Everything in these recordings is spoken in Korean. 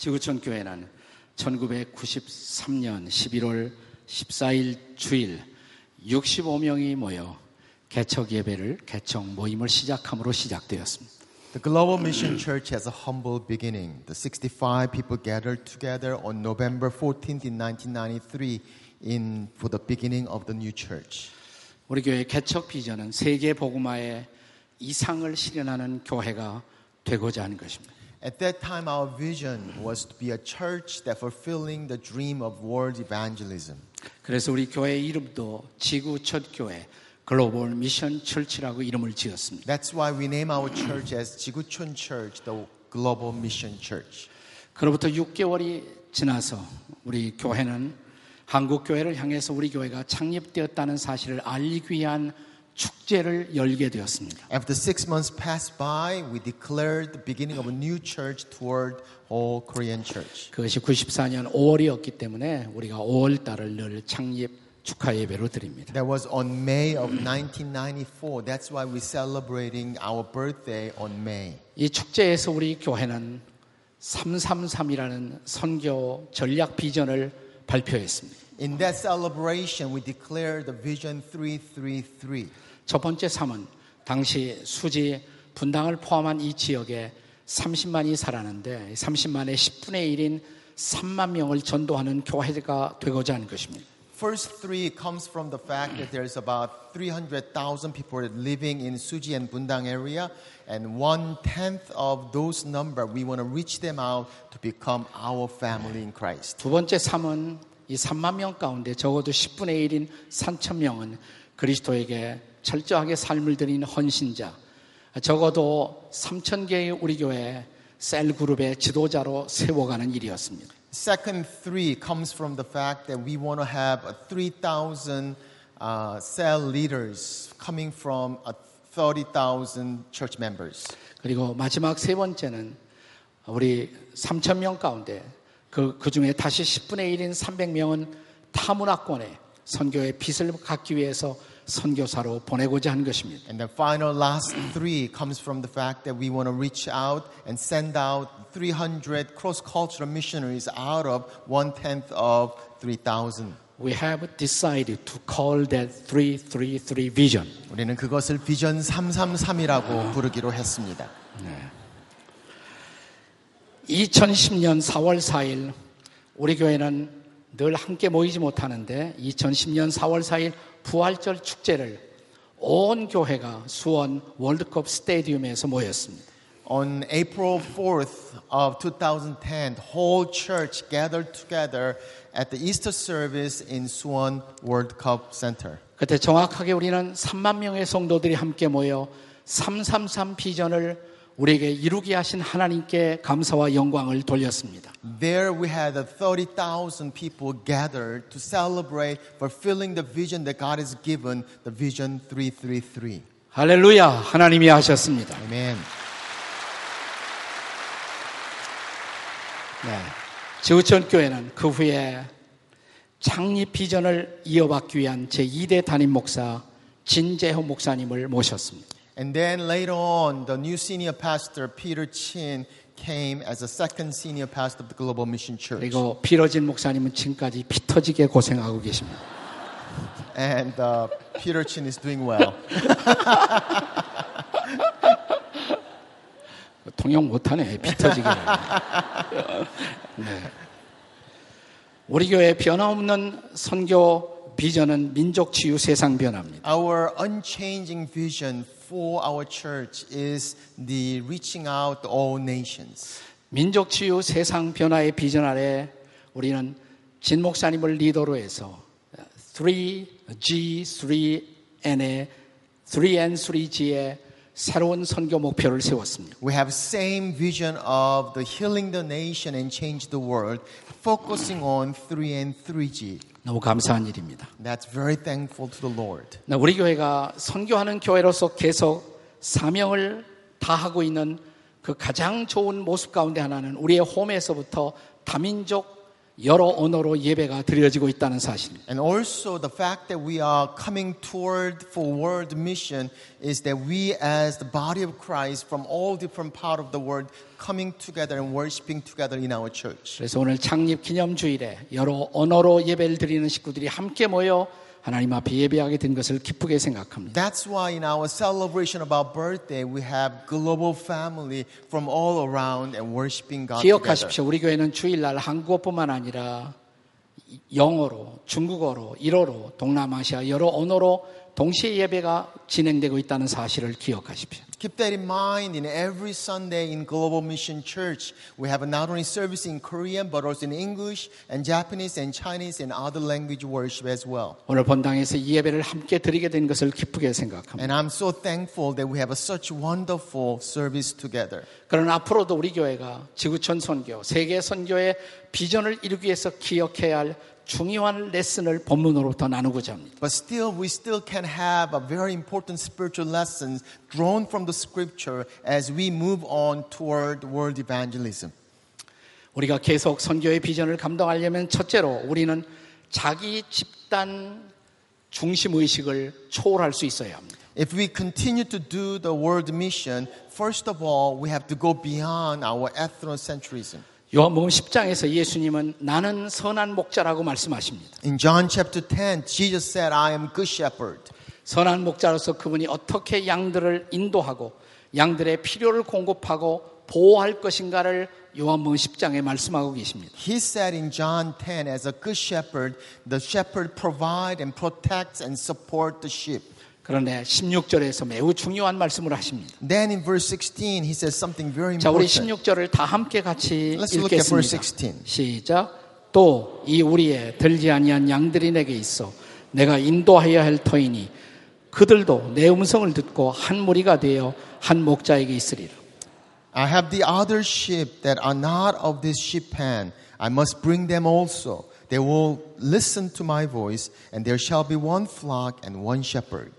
지구촌 교회는 1993년 11월 14일 주일 65명이 모여 개척 예배를 개척 모임을 시작함으로 시작되었습니다. The Global Mission Church has a humble beginning. The 65 people gathered together on November 14th in 1993 in for the beginning of the new church. 우리 교회 개척 비전은 세계 복음화의 이상을 실현하는 교회가 되고자 하는 것입니다. At that time our vision was to be a church that fulfilling the dream of world evangelism. 그래서 우리 교회 이름도 지구 첫 교회 글로벌 미션 철치라고 이름을 지었습니다. That's why we name our church as 지구촌 Church, the Global Mission Church. 그로부터 6개월이 지나서 우리 교회는 한국 교회를 향해서 우리 교회가 창립되었다는 사실을 알리기 위한 축제를 열게 되었습니다. After six months passed by, we declared the beginning of a new church toward all Korean church. 그것이 94년 5월이었기 때문에 우리가 5월 달을 늘 창립 축하 예배로 드립니다. That was on May of 1994. That's why we're celebrating our birthday on May. 이 축제에서 우리 교회는 333이라는 선교 전략 비전을 발표했습니다. In that celebration, we declared the vision 333. 첫 번째 3은 당시 수지 분당을 포함한 이 지역에 30만이 살았는데 30만의 10분의 1인 3만 명을 전도하는 교회가 되고자 하는 것입니다. First three comes from the fact that there's about 300,000 people living in Suji and Bundang area, and one tenth of those number we want to reach them out to become our family in Christ. 두 번째 3은 이 3만 명 가운데 적어도 10분의 1인 3천 명은 그리스도에게 철저하게 삶을 드린 헌신자, 적어도 3천 개의 우리 교회 셀 그룹의 지도자로 세워가는 일이었습니다. Second three comes from the fact that we want to have a 3,000 uh, cell leaders coming from a 30,000 church members. 그리고 마지막 세 번째는 우리 3천 명 가운데 그, 그 중에 다시 10분의 1인 300명은 타문화권에 선교의 빛을 갖기 위해서 선교사로 보내고자 하는 것입니다. And the final last three comes from the fact that we want to reach out and send out 300 cross-cultural missionaries out of one tenth of 3,000. We have decided to call that 333 vision. 우리는 그것을 비전 333이라고 부르기로 했습니다. 2010년 4월 4일 우리 교회는 늘 함께 모이지 못하는데 2010년 4월 4일 부활절 축제를 온 교회가 수원 월드컵 스테디움에서 모였습니다. On April 4th of 2010, the whole church gathered together at the Easter service in Suwon World Cup Center. 그때 정확하게 우리는 3만 명의 성도들이 함께 모여 333 비전을 우리에게 이루게 하신 하나님께 감사와 영광을 돌렸습니다. There we had 30,000 people gathered to celebrate fulfilling the vision that God has given, the vision 333. 할렐루야, 하나님이 하셨습니다. Amen. 네. 지구촌 교회는 그 후에 창립 비전을 이어받기 위한 제2대 담임 목사 진재호 목사님을 모셨습니다. And then later on, the new senior pastor, Peter Chin, came as a second senior pastor of the Global Mission Church. 그리고 피러진 목사님은 지금까지 피 터지게 고생하고 계십니다. And uh, Peter Chin is doing well. 통역 못하네, 피 터지게. 네. 우리 교회 변함없는 선교 비전은 민족 치유 세상 변화입니다. Our unchanging vision for our church is the reaching out to all nations. 민족 치유 세상 변화의 비전 아래 우리는 진 목사님을 리더로 해서 3G, 3N의 3N, 3G의 새로운 선교 목표를 세웠습니다. We have same vision of the healing the nation and change the world, focusing on 3N, 3G. 너무 감사한 일입니다. That's very thankful to the Lord. 네, 우리 교회가 선교하는 교회로서 계속 사명을 다하고 있는 그 가장 좋은 모습 가운데 하나는 우리의 홈에서부터 다민족 여러 언어로 예배가 드려지고 있다는 사실입니다. And also the fact that we are coming toward for world mission is that we as the body of Christ from all different part of the world coming together and worshiping together in our church. 그래서 오늘 창립 기념 주일에 여러 언어로 예배를 드리는 식구들이 함께 모여 하나님 앞에 예배하게 된 것을 기쁘게 생각합니다. That's why in our celebration of our birthday we have global family from all around and worshiping God. 기억하십시오. 우리 교회는 주일날 한국어뿐만 아니라 영어로, 중국어로, 일어로, 동남아시아 여러 언어로 동시에 예배가 진행되고 있다는 사실을 기억하십시오. Keep that in mind. In every Sunday in Global Mission Church, we have not only service in Korean, but also in English and Japanese and Chinese and other language worship as well. 오늘 본당에서 이 예배를 함께 드리게 된 것을 기쁘게 생각합니다. And I'm so thankful that we have a such wonderful service together. 그러나 앞으로도 우리 교회가 지구촌 선교, 세계 선교의 비전을 이루기 위해서 기억해야 할 중요한 레슨을 본문으로부터 나누고자 합니다. But still, we still can have a very important spiritual lessons drawn from the scripture as we move on toward world evangelism. 우리가 계속 선교의 비전을 감당하려면 첫째로 우리는 자기 집단 중심 의식을 초월할 수 있어야 합니다. If we continue to do the world mission, first of all, we have to go beyond our ethnocentrism. 요한복음 10장에서 예수님은 나는 선한 목자라고 말씀하십니다. In John chapter 10, Jesus said, I am good shepherd. 선한 목자로서 그분이 어떻게 양들을 인도하고 양들의 필요를 공급하고 보호할 것인가를 요한복음 10장에 말씀하고 계십니다. He said in John 10, as a good shepherd, the shepherd provide and protects and support the sheep. 그런데 16절에서 매우 중요한 말씀을 하십니다. Then in verse 16, he says something very 자, 우리 important. 16절을 다 함께 같이 Let's look at verse 읽겠습니다. 16. 시작. 또 이 우리의 들지 아니한 양들이 내게 있어 내가 인도하여야 할 터이니 그들도 내 음성을 듣고 한 무리가 되어 한 목자에게 있으리라. I have the other sheep that are not of this sheep pen. I must bring them also. They will listen to my voice, and there shall be one flock and one shepherd.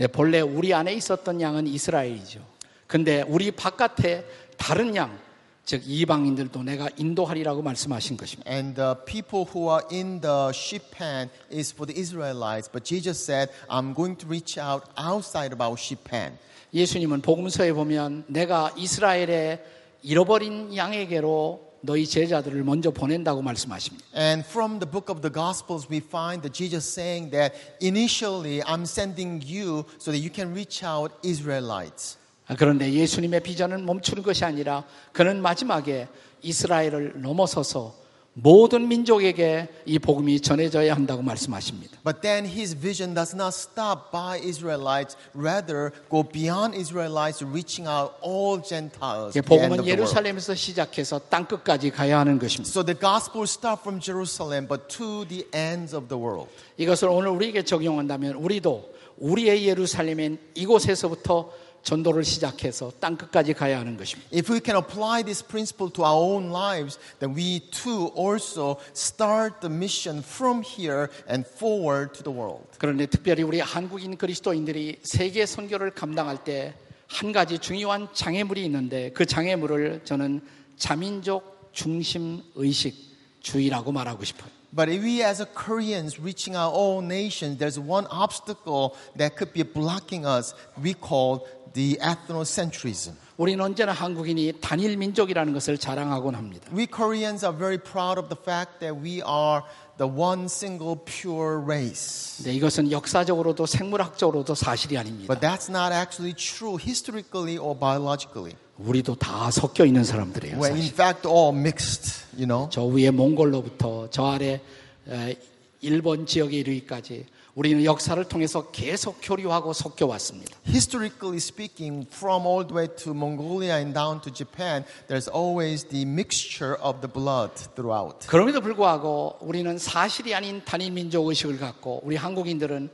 네, 본래 우리 안에 있었던 양은 이스라엘이죠. 근데 우리 바깥에 다른 양, 즉 이방인들도 내가 인도하리라고 말씀하신 것입니다. And the people who are in the sheep pen is for the Israelites. But Jesus said, I'm going to reach out outside of our sheep pen. 예수님은 복음서에 보면 내가 이스라엘의 잃어버린 양에게로 너희 제자들을 먼저 보낸다고 말씀하십니다. And from the book of the Gospels, we find that Jesus saying that initially, I'm sending you so that you can reach out Israelites. 아, 그런데 예수님의 비전은 멈추는 것이 아니라 그는 마지막에 이스라엘을 넘어서서 모든 민족에게 이 복음이 전해져야 한다고 말씀하십니다. But then his vision does not stop by Israelites, rather go beyond Israelites, reaching out all Gentiles. 복음은. 예루살렘에서 시작해서 땅 끝까지 가야 하는 것입니다. So the gospel start from Jerusalem, but to the ends of the world. 이것을 오늘 우리에게 적용한다면 우리도 우리의 예루살렘인 이곳에서부터 전도를 시작해서 땅 끝까지 가야 하는 것입니다. If we can apply this principle to our own lives, then we too also start the mission from here and forward to the world. 그런데 특별히 우리 한국인 그리스도인들이 세계 선교를 감당할 때 한 가지 중요한 장애물이 있는데 그 장애물을 저는 자민족 중심 의식 주의라고 말하고 싶어요. But if we as a Koreans reaching our own nations, there's one obstacle that could be blocking us. We call the ethnocentrism. 우리는 언제나 한국인이 단일 민족이라는 것을 자랑하곤 합니다. We Koreans are very proud of the fact that we are the one single pure race. 네, 이것은 역사적으로도 생물학적으로도 사실이 아닙니다. But that's not actually true historically or biologically. 우리도 다 섞여 있는 사람들이에요. We're in fact all mixed, you know. 저 위에 몽골로부터 저 아래 에, 일본 지역에 이르기까지 우리는 역사를 통해서 계속 교류하고 섞여 왔습니다. Historically speaking, from all the way to Mongolia and down to Japan, there's always the mixture of the blood throughout. 그럼에도 불구하고 우리는 사실이 아닌 단일 민족 의식을 갖고 우리 한국인들은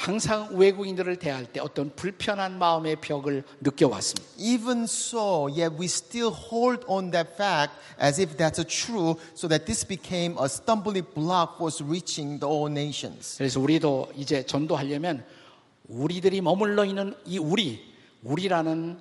항상 외국인들을 대할 때 어떤 불편한 마음의 벽을 느껴왔습니다. Even so, yet we still hold on that fact as if that's a true, so that this became a stumbling block for us reaching the all nations. 그래서 우리도 이제 전도하려면 우리들이 머물러 있는 이 우리, 우리라는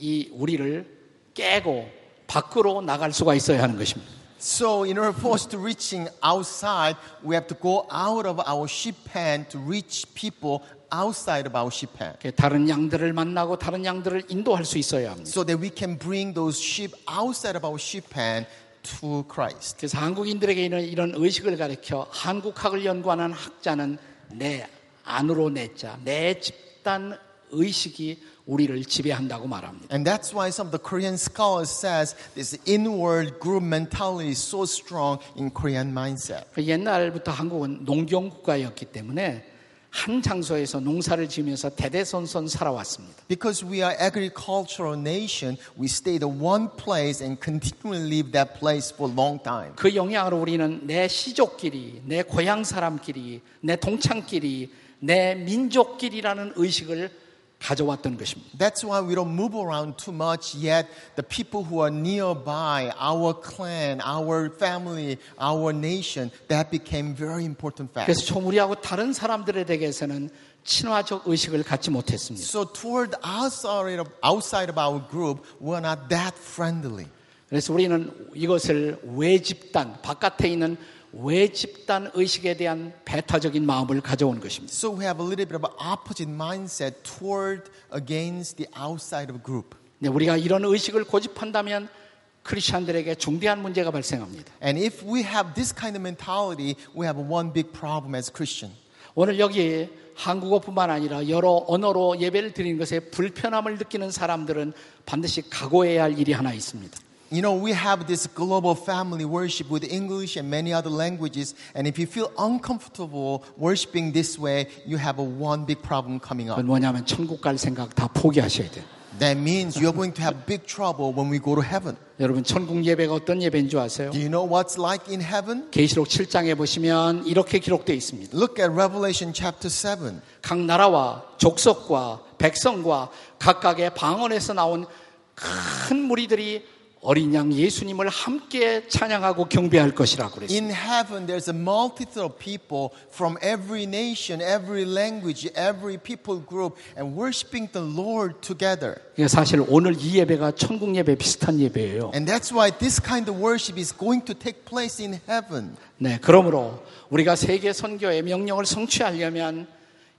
이 우리를 깨고 밖으로 나갈 수가 있어야 하는 것입니다. So, in order for us to reaching outside, we have to go out of our sheep pen to reach people outside of our sheep pen. 다른 양들을 만나고 다른 양들을 인도할 수 있어야 합니다. So that we can bring those sheep outside of our sheep pen to Christ. 그래서 한국인들에게 이런, 이런 의식을 가르쳐 한국학을 연구하는 학자는 내 안으로 내자, 내 집단 의식이 우리를 지배한다고 말합니다. And that's why some of the Korean scholars says this inward group mentality is so strong in Korean mindset. 그 옛날부터 한국은 농경 국가였기 때문에 한 장소에서 농사를 지으면서 대대손손 살아왔습니다. Because we are agricultural nation, we stay at one place and continually leave that place for a long time. 그 영향으로 우리는 내 시족끼리, 내 고향 사람끼리, 내 동창끼리, 내 민족끼리라는 의식을 가져왔던 것입니다. That's why we don't move around too much yet. The people who are nearby, our clan, our family, our nation, that became very important fact. 그래서 좀 우리하고 다른 사람들에 대해서는 친화적 의식을 갖지 못했습니다. So toward outside of, outside of our group, we're not that friendly. 그래서 우리는 이것을 외 집단, 바깥에 있는 외집단 의식에 대한 배타적인 마음을 가져온 것입니다. So we have a little bit of an opposite mindset toward against the outside of group. 네, 우리가 이런 의식을 고집한다면 크리스천들에게 중대한 문제가 발생합니다. And if we have this kind of mentality, we have one big problem as Christian. 오늘 여기 한국어뿐만 아니라 여러 언어로 예배를 드리는 것에 불편함을 느끼는 사람들은 반드시 각오해야 할 일이 하나 있습니다. You know, we have this global family worship with English and many other languages. And if you feel uncomfortable worshiping this way, you have a one big problem coming up. 그건 뭐냐면 천국 갈 생각 다 포기하셔야 돼요. That means you're going to have big trouble when we go to heaven. 여러분 천국 예배가 어떤 예배인 줄 아세요? Do you know what's like in heaven? 계시록 7장에 보시면 이렇게 기록되어 있습니다. Look at Revelation chapter 7. 각 나라와 족속과 백성과 각각의 방언에서 나온 큰 무리들이 어린 양 예수님을 함께 찬양하고 경배할 것이라고 그랬어요. In heaven, there's a multitude of people from every nation, every language, every people group, and worshiping the Lord together. 사실 오늘 이 예배가 천국 예배 비슷한 예배예요. And that's why this kind of worship is going to take place in heaven. 네, 그러므로 우리가 세계 선교의 명령을 성취하려면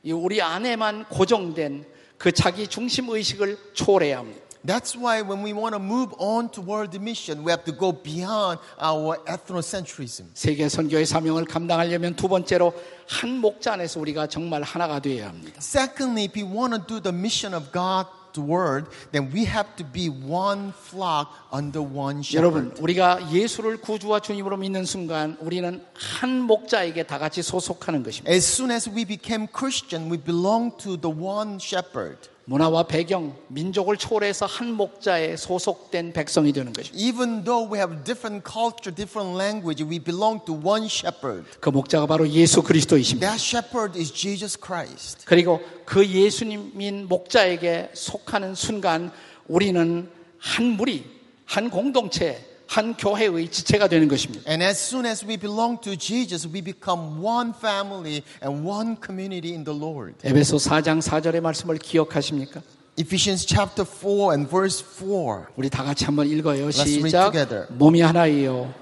이 우리 안에만 고정된 그 자기 중심 의식을 초월해야 합니다. That's why when we want to move on toward the mission, we have to go beyond our ethnocentrism. 세계 선교의 사명을 감당하려면 두 번째로 한 목자 안에서 우리가 정말 하나가 되어야 합니다. Secondly, if we want to do the mission of God, the word, then we have to be one flock under one 여러분, shepherd. 우리가 예수를 구주와 주님으로 믿는 순간 우리는 한 목자에게 다 같이 소속하는 것입니다. As soon as we became Christian, we belong to the one shepherd. 문화와 배경, 민족을 초월해서 한 목자에 소속된 백성이 되는 것입니다. Even though we have different culture, different language, we belong to one shepherd. 그 목자가 바로 예수 그리스도이십니다. That shepherd is Jesus Christ. 그리고 그 예수님인 목자에게 속하는 순간 우리는 한 무리, 한 공동체, 한 교회의 지체가 되는 것입니다. And as soon as we belong to Jesus, we become one family and one community in the Lord. 에베소 4장 4절의 말씀을 기억하십니까? Ephesians chapter 4 and verse 4. 우리 다 같이 한번 읽어요. 시작. together. 몸이 하나이요.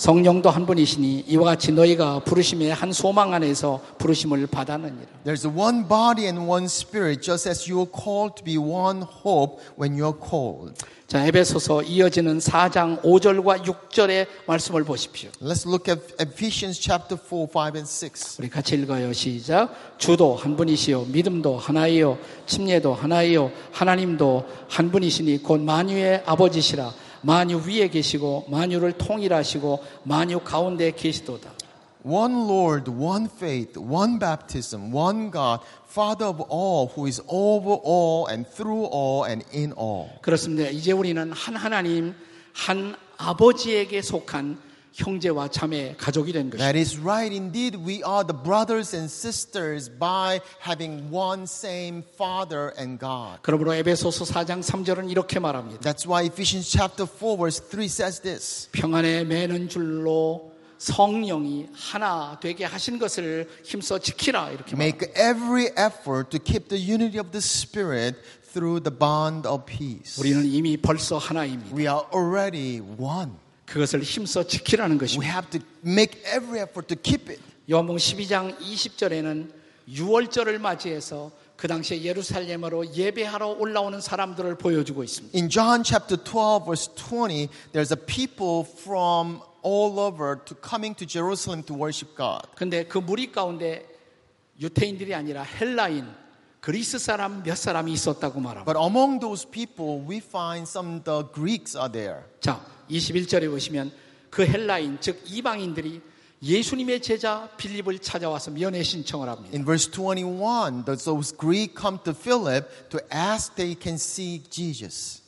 성령도 한 분이시니 이와 같이 너희가 부르심의 한 소망 안에서 부르심을 받았느니라. There's one body and one spirit, just as you are called to be one hope when you're called. 자, 에베소서 이어지는 4장 5절과 6절의 말씀을 보십시오. Let's look at Ephesians chapter 4, 5, and 6. 우리 같이 읽어요. 시작. 주도 한 분이시요. 믿음도 하나이요. 침례도 하나이요. 하나님도 한 분이시니 곧 만유의 아버지시라. 만유 위에 계시고 만유를 통일하시고 만유 가운데 계시도다. One Lord, one faith, one baptism, one God, Father of all, who is over all and through all and in all. 그렇습니다. 이제 우리는 한 하나님, 한 아버지에게 속한 형제와 자매 가족이 된 것입니다. That is right. Indeed, we are the brothers and sisters by having one same Father and God. 그러므로 에베소서 4장 3절은 이렇게 말합니다. That's why Ephesians chapter 4 verse 3 says this. 평안에 매는 줄로 성령이 하나 되게 하신 것을 힘써 지키라 이렇게 말합니다. Make every effort to keep the unity of the Spirit through the bond of peace. 우리는 이미 벌써 하나입니다. We are already one. 그것을 힘써 지키라는 We 것입니다. have to make every effort to keep it. 요한복음 12장 20절에는 6월절을 맞이해서 그 당시에 예루살렘으로 예배하러 올라오는 사람들을 보여주고 있습니다. In John chapter 12, verse 20, there's a people from all over to coming to Jerusalem to worship God. 근데 그 무리 가운데 유태인들이 아니라 헬라인, 그리스 사람 몇 사람이 있었다고 말합니다. But among those people, we find some the Greeks are there. 자, 21절에 보시면 그 헬라인, 즉 이방인들이 예수님의 제자 빌립을 찾아와서 면회 신청을 합니다. In verse 21, the- those Greeks come to Philip to ask they can see Jesus.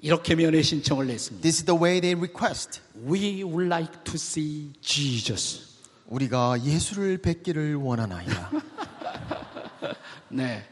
이렇게 면회 신청을 냈습니다. This is the way they request. We would like to see Jesus. 우리가 예수를 뵙기를 원하나이다. 네.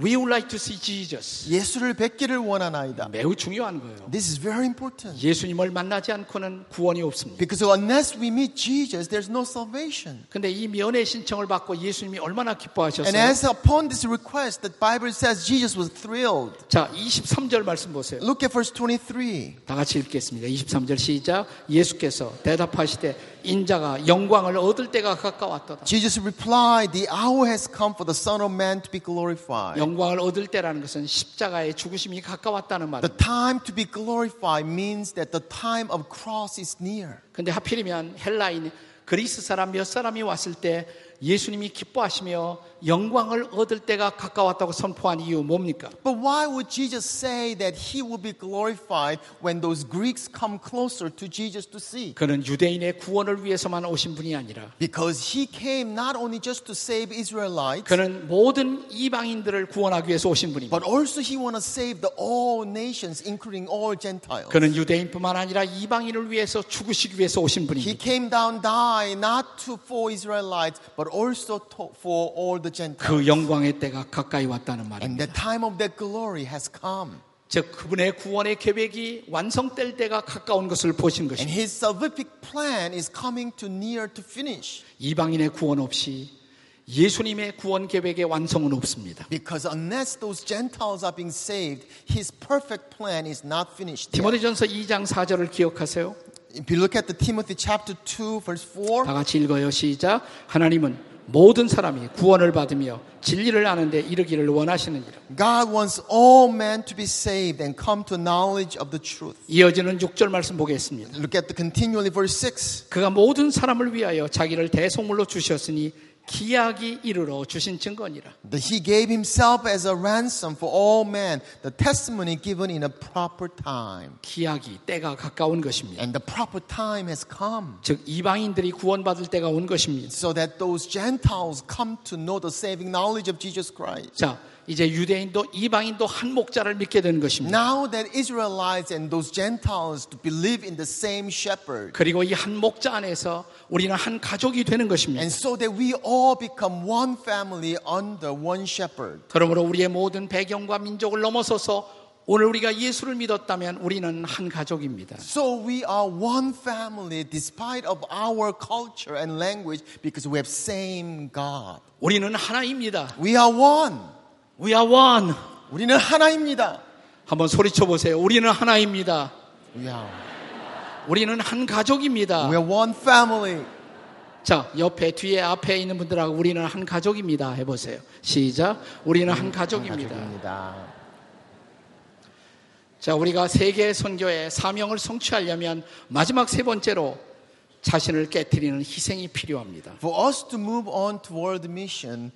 We would like to see Jesus. 예수를 뵙기를 원하나이다. 매우 중요한 거예요. This is very important. 예수님을 만나지 않고는 구원이 없습니다. Because unless we meet Jesus, there's no salvation. 근데 이 면회 신청을 받고 예수님이 얼마나 And 기뻐하셨어요? as upon this request, the Bible says Jesus was thrilled. 자, 23절 말씀 보세요. Look at verse 23. 다 같이 읽겠습니다. 23절 시작. 예수께서 대답하시되 인자가 영광을 얻을 때가 가까웠도다. Jesus replied, The hour has come for the Son of Man to be glorified. 영광을 얻을 때라는 것은 십자가의 죽으심이 가까웠다는 The 말입니다. time to be glorified means that the time of cross is near. 근데 하필이면 헬라인 그리스 사람 몇 사람이 왔을 때 예수님이 기뻐하시며 영광을 얻을 때가 가까웠다고 선포한 이유 뭡니까? But why would Jesus say that he will be glorified when those Greeks come closer to Jesus to see? 그는 유대인의 구원을 위해서만 오신 분이 아니라 Because he came not only just to save Israelites, 그는 모든 이방인들을 구원하기 위해서 오신 분입니다. but also he want to save the all nations, including all Gentiles. 그는 유대인뿐만 아니라 이방인을 위해서 죽으시기 위해서 오신 He 분입니다. came down die not to for Israelites, but also for all the Gentiles. 그 영광의 때가 가까이 왔다는 And 말입니다. the time of that glory has come. 즉 그분의 구원의 계획이 완성될 때가 가까운 것을 보신 And 것입니다. his salvific plan is coming to near to finish. 이방인의 구원 없이 예수님의 구원 계획의 완성은 없습니다. Because unless those Gentiles are being saved, his perfect plan is not finished. yet. 디모데전서 2장 4절을 기억하세요. If you look at the Timothy chapter 2 verse 4, 다 같이 읽어요. 시작. 하나님은 모든 사람이 구원을 받으며 진리를 아는데 이르기를 원하시느니라. God wants all men to be saved and come to knowledge of the truth. 이어지는 6절 말씀 보겠습니다. Look at the continually verse 6. 그가 모든 사람을 위하여 자기를 대속물로 주셨으니 기약이 이르러 주신 증거니라. That he gave himself as a ransom for all men, the testimony given in a proper time. 기약이 때가 가까운 것입니다. And the proper time has come. 즉 이방인들이 구원받을 때가 온 것입니다. So that those Gentiles come to know the saving knowledge of Jesus Christ. 자, 이제 유대인도 이방인도 한 목자를 믿게 되는 것입니다. Now that Israelites and those Gentiles believe in the same shepherd. 그리고 이 한 목자 안에서 우리는 한 가족이 되는 것입니다. And so that we all become one family under one shepherd. 그러므로 우리의 모든 배경과 민족을 넘어서서 오늘 우리가 예수를 믿었다면 우리는 한 가족입니다. So we are one family despite of our culture and language because we have same God. 우리는 하나입니다. We are one. We are one. 우리는 하나입니다. 한번 소리쳐 보세요. 우리는 하나입니다. We are, 우리는 한 가족입니다. we are one family. 자, 옆에, 뒤에, 앞에 있는 분들하고 우리는 한 가족입니다. 해보세요. 시작. 우리는 한 가족입니다. 가족입니다. 자, 우리가 세계 선교의 사명을 성취하려면 마지막 세 번째로 자신을 깨뜨리는 희생이 필요합니다. For us to move on toward the mission,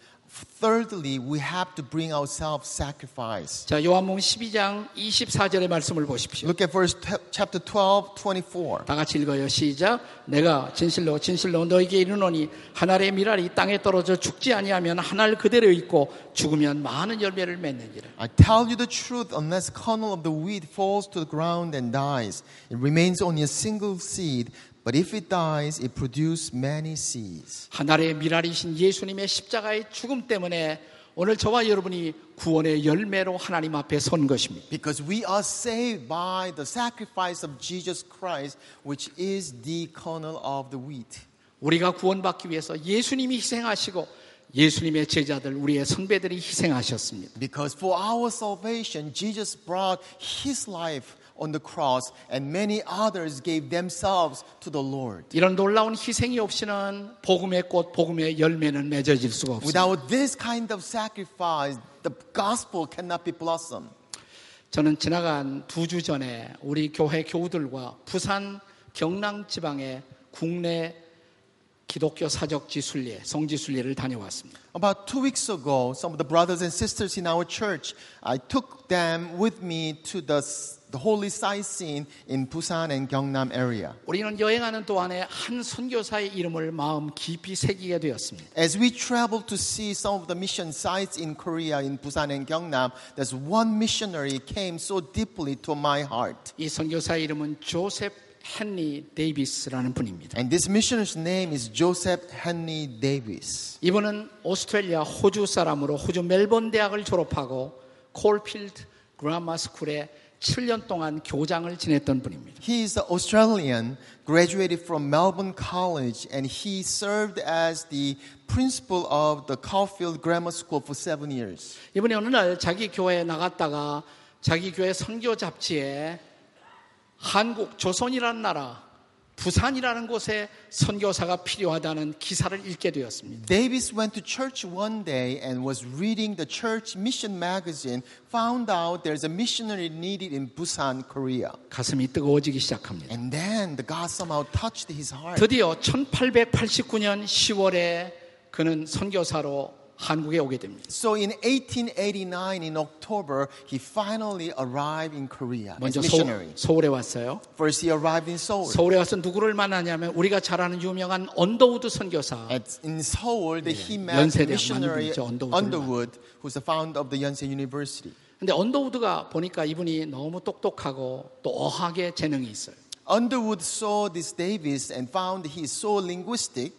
thirdly, we have to bring ourselves sacrifice. 자, 요한복음 12장 24절의 말씀을 보십시오. Look at verse chapter 12, 24. 다 같이 읽어요. 시작. 내가 진실로 진실로 너에게 이르노니 한 알의 미랄이 땅에 떨어져 죽지 아니하면 한 알 그대로 있고 죽으면 많은 열매를 맺느니라. I tell you the truth, unless kernel of the wheat falls to the ground and dies, it remains only a single seed. But if it dies, it produces many seeds. 한 알의 미랄이신 예수님의 십자가의 죽음 때문에 오늘 저와 여러분이 구원의 열매로 하나님 앞에 선 것입니다. Because we are saved by the sacrifice of Jesus Christ, which is the kernel of the wheat. 우리가 구원받기 위해서 예수님이 희생하시고 예수님의 제자들 우리의 선배들이 희생하셨습니다. Because for our salvation, Jesus brought his life on the cross, and many others gave themselves to the Lord. 이런 놀라운 희생이 없이는 복음의 꽃, 복음의 열매는 맺어질 수가 없습니다. Without this kind of sacrifice, the gospel cannot be blossomed. 저는 지나간 두 주 전에 우리 교회 교우들과 부산 경남 지방의 국내 기독교 사적지 순례, 성지 순례를 다녀왔습니다. About two weeks ago, some of the brothers and sisters in our church, I took them with me to the, the holy sightseeing in Busan and Gyeongnam area. 우리는 여행하는 동안에 한 선교사의 이름을 마음 깊이 새기게 되었습니다. As we traveled to see some of the mission sites in Korea, in Busan and Gyeongnam, there's one missionary came so deeply to my heart. 이 선교사의 이름은 조셉 헨리 데이비스라는 분입니다. And this missionary's name is Joseph Henry Davis. 이분은 오스트레일리아 호주 사람으로 호주 멜번 대학을 졸업하고 콜필드 그라마 스쿨에 7년 동안 교장을 지냈던 분입니다. He is an Australian, graduated from Melbourne College, and he served as the principal of the Caulfield Grammar School for seven years. 이분이 어느 날 자기 교회에 나갔다가 자기 교회 선교 잡지에 한국 조선이라는 나라 부산이라는 곳에 선교사가 필요하다는 기사를 읽게 되었습니다. Davis went to church one day and was reading the church mission magazine, found out there's a missionary needed in Busan, Korea. 가슴이 뜨거워지기 시작합니다. And then the God somehow touched his heart. 드디어 1889년 10월에 그는 선교사로 한국에 오게 됩니다. So in 1889, in October, he finally arrived in Korea as 먼저 missionary. 서, 울에 왔어요. First, he arrived in Seoul. 서울에 와서 누구를 만나냐면 우리가 잘 아는 유명한 언더우드 선교사 At, in Seoul, that he met 연세대 missionary Underwood, who's the founder of the Yonsei University. 근데 언더우드가 보니까 이분이 너무 똑똑하고 또 어학의 재능이 있어요. Underwood saw this Davis and found he is so linguistic.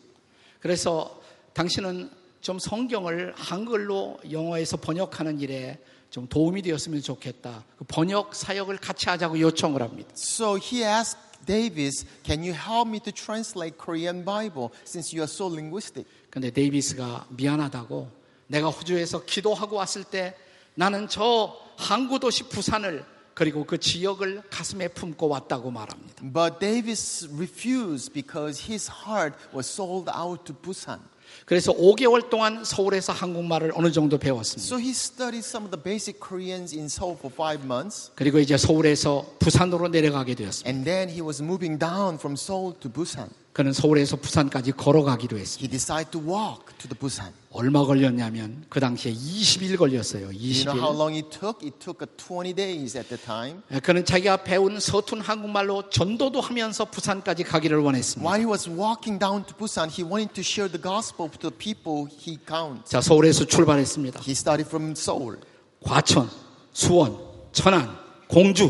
그래서 당신은 좀 성경을 한글로 영어에서 번역하는 일에 좀 도움이 되었으면 좋겠다. 그 번역 사역을 같이 하자고 요청을 합니다. So he asked Davis, "Can you help me to translate Korean Bible since you are so linguistic?" 근데 데이비스가 미안하다고 내가 호주에서 기도하고 왔을 때 나는 저 항구 도시 부산을 그리고 그 지역을 가슴에 품고 왔다고 말합니다. But Davis refused because his heart was sold out to Busan. 그래서 5개월 동안 서울에서 한국말을 어느 정도 배웠습니다. So he studied some of the basic Koreans in Seoul for five months. 그리고 이제 서울에서 부산으로 내려가게 되었습니다. And then he was moving down from Seoul to Busan. 그는 서울에서 부산까지 걸어가기로 했습니다. He decided to walk to the Busan. 얼마 걸렸냐면 그 당시에 20일 걸렸어요. You know how 20일. long it took? It took uh, 20 days at the time. 그는 자기가 배운 서툰 한국말로 전도도 하면서 부산까지 가기를 원했습니다. While he was walking down to Busan, he wanted to share the gospel to the people he counts. 자, 서울에서 출발했습니다. He started from Seoul. 과천, 수원, 천안, 공주,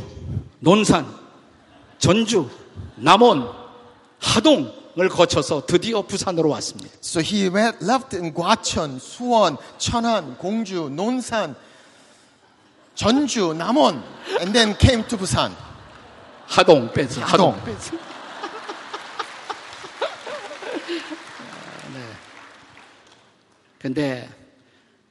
논산, 전주, 남원, 하동을 거쳐서 드디어 부산으로 왔습니다. So he went, left in Gwacheon, Suwon, Cheonan, Gongju, Nonsan, Jeonju, Namon, and then came to Busan. 하동 빼서 하동 하동. 빼서. 네. 근데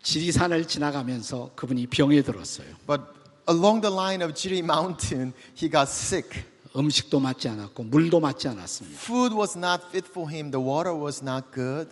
지리산을 지나가면서 그분이 병에 들었어요. But along the line of Jiri Mountain, he got sick. 음식도 맞지 않았고 물도 맞지 않았습니다. Food was not fit for him. The water was not good.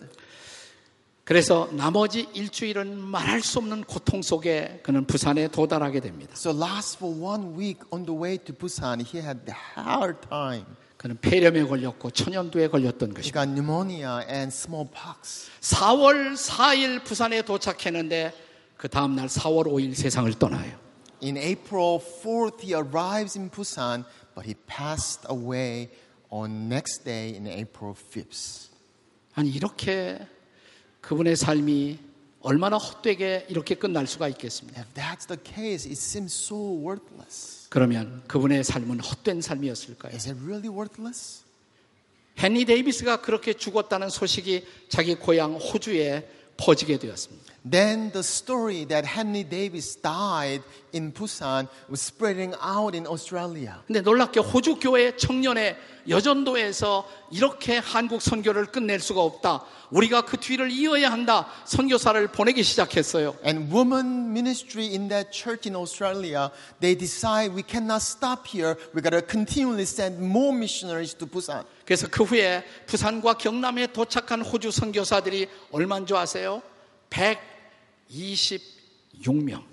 그래서 나머지 일주일은 말할 수 없는 고통 속에 그는 부산에 도달하게 됩니다. So last for one week on the way to Busan, he had a hard time. 그는 폐렴에 걸렸고 천연두에 걸렸던 He 것입니다. got pneumonia and smallpox. 4월 4일 부산에 도착했는데 그 다음 날 4월 5일 세상을 떠나요. In April 4th, he arrives in Busan, but he passed away on next day in April 5th. 아니 이렇게 그분의 삶이 얼마나 헛되게 이렇게 끝날 수가 있겠습니까? If that's the case, it seems so worthless. 그러면 그분의 삶은 헛된 삶이었을까요? Is it really worthless? 헨리 데이비스가 그렇게 죽었다는 소식이 자기 고향 호주에 퍼지게 되었습니다. then the story that Henry Davis died in Busan was spreading out in Australia. 근데 놀랍게 호주 교회 청년의 여전도에서 이렇게 한국 선교를 끝낼 수가 없다. 우리가 그 뒤를 이어야 한다. 선교사를 보내기 시작했어요. And women ministry in that church in Australia, they decide we cannot stop here. We gotta continually send more missionaries to Busan. 그래서 그 후에 부산과 경남에 도착한 호주 선교사들이 얼마인 줄 아세요? 126명.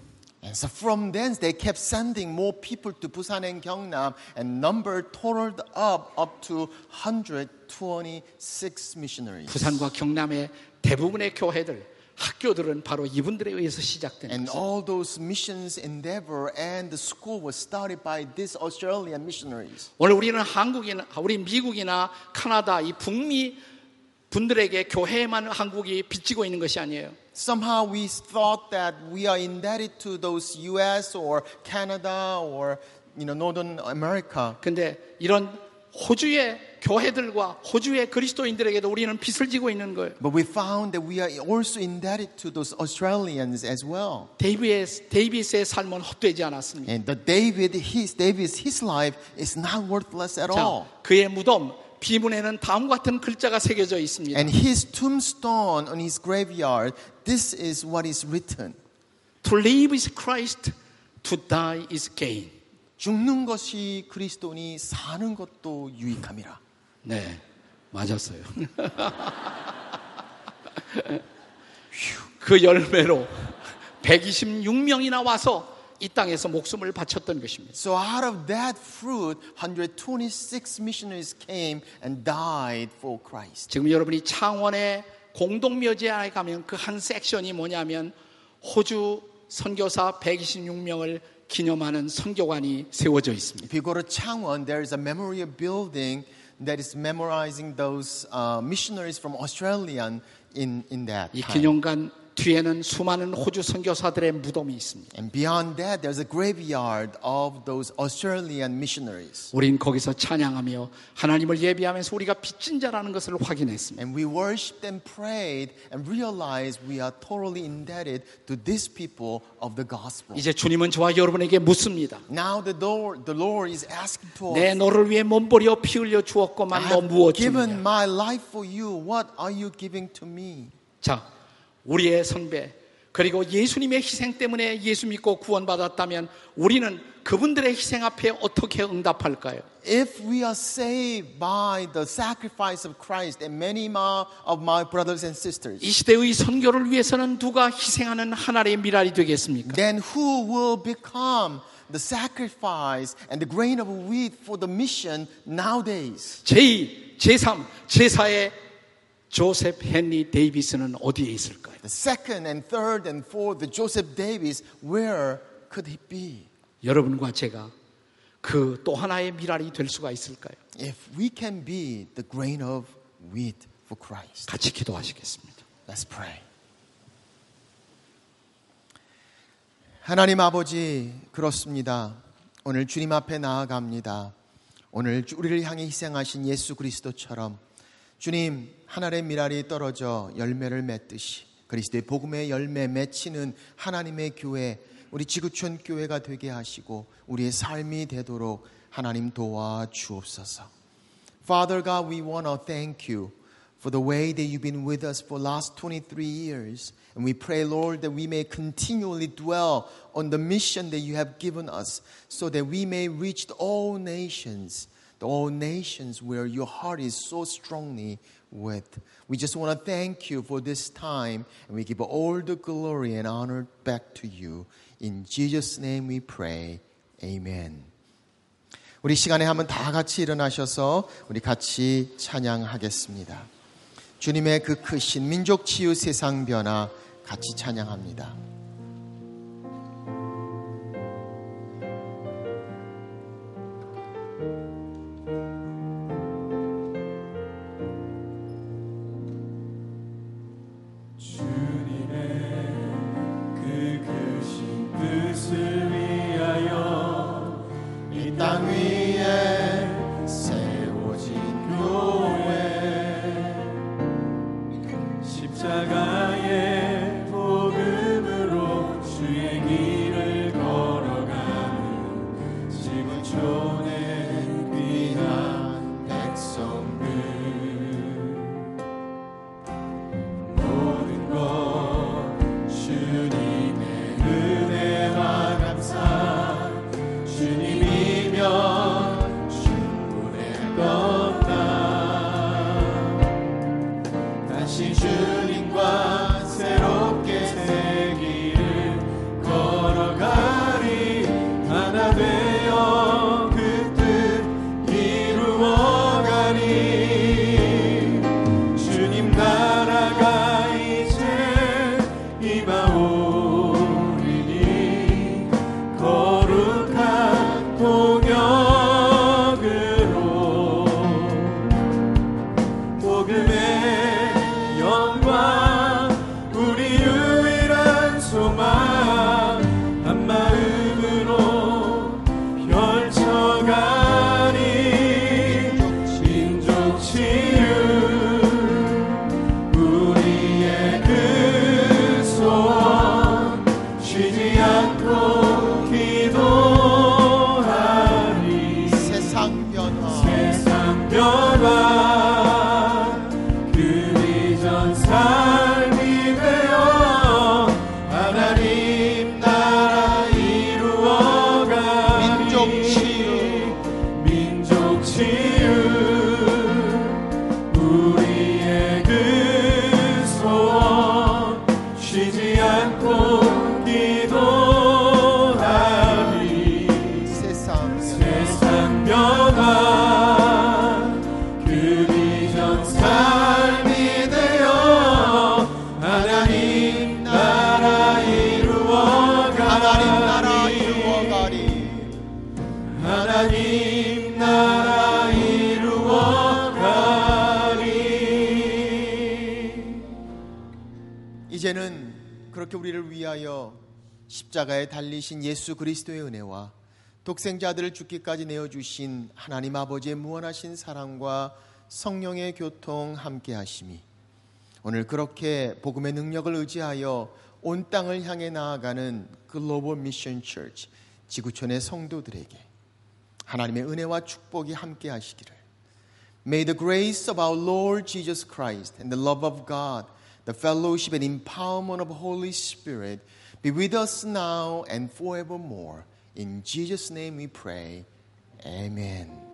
And so from thence they kept sending more people to Busan and Gyeongnam and number totaled up up to 126 missionaries. 부산과 경남의 대부분의 교회들, 학교들은 바로 이분들에 의해서 시작된 And all those missions endeavor and the school was started by these Australian missionaries. 오늘 우리는 한국이나 우리 미국이나 카나다 이 북미 분들에게 교회에만 한국이 빚지고 있는 것이 아니에요. Somehow we thought that we are indebted to those US or Canada or you know Northern America. 근데 이런 호주의 교회들과 호주의 그리스도인들에게도 우리는 빚을 지고 있는 거예요. But we found that we are also indebted to those Australians as well. 데이비의, 데이비스의 삶은 헛되지 않았습니다. And the David, his David's his life is not worthless at all. 자, 그의 무덤 비문에는 다음과 같은 글자가 새겨져 있습니다. And his tombstone on his graveyard, this is what is written. To live is Christ, to die is gain. 죽는 것이 그리스도니 사는 것도 유익함이라. 네, 맞았어요. 그 열매로 126명이나 와서 이 땅에서 목숨을 바쳤던 것입니다. So out of that fruit, 126 missionaries came and died for Christ. 지금 여러분이 창원의 공동묘지에 가면 그 한 섹션이 뭐냐면 호주 선교사 126명을 기념하는 선교관이 세워져 있습니다. If you go to Changwon, there is a memorial building that is memorizing those uh, missionaries from Australia in, in that. 2년간 뒤에는 수많은 호주 선교사들의 무덤이 있습니다. And beyond that, there's a graveyard of those Australian missionaries. 우린 거기서 찬양하며 하나님을 예비하면서 우리가 빚진 자라는 것을 확인했습니다. And we worshiped and prayed and realized we are totally indebted to these people of the gospel. 이제 주님은 저와 여러분에게 묻습니다. Now the Lord, the Lord is asking to 내 us, 너를 위해 몸버려 피 흘려 주었고만 너 무엇 given 주느냐. my life for you. What are you giving to me? 자, 우리의 선배 그리고 예수님의 희생 때문에 예수 믿고 구원받았다면 우리는 그분들의 희생 앞에 어떻게 응답할까요? If we are saved by the sacrifice of Christ and many more of my brothers and sisters, 이 시대의 선교를 위해서는 누가 희생하는 하나의 미랄이 되겠습니까? then who will become the sacrifice and the grain of wheat for the mission nowadays? 제2, 제3, 제4의 조셉 헨리 데이비스는 어디에 있을까요? The second and third and fourth, the Joseph Davis, where could he be? 여러분과 제가 그 또 하나의 미랄이 될 수가 있을까요? If we can be the grain of wheat for Christ, 같이 기도하시겠습니다. let's pray. 하나님 아버지, 그렇습니다. 오늘 주님 앞에 나아갑니다. 오늘 우리를 향해 희생하신 예수 그리스도처럼 주님 하늘의 미랄이 떨어져 열매를 맺듯이 그리스도의 복음의 열매 맺히는 하나님의 교회 우리 지구촌 교회가 되게 하시고 우리의 삶이 되도록 하나님 도와 주옵소서. Father God, we want to thank you for the way that you've been with us for last 23 years. And we pray, Lord, that we may continually dwell on the mission that you have given us so that we may reach all nations, all nations where your heart is so strongly with. We just want to thank you for this time and we give all the glory and honor back to you. In Jesus' name we pray. Amen. 우리 시간에 한번 다 같이 일어나셔서 우리 같이 찬양하겠습니다. 주님의 그 크신 민족 치유 세상 변화 같이 찬양합니다. 십자가에 달리신 예수 그리스도의 은혜와 독생자 들을 죽기까지 내어주신 하나님 아버지의 무한하신 사랑과 성령의 교통 함께 하심이 오늘 그렇게 복음의 능력을 의지하여 온 땅을 향해 나아가는 글로벌 미션 처치 지구촌의 성도들에게 하나님의 은혜와 축복이 함께 하시기를. May the grace of our Lord Jesus Christ and the love of God, the fellowship and empowerment of Holy Spirit be with us now and forevermore. In Jesus' name we pray. Amen.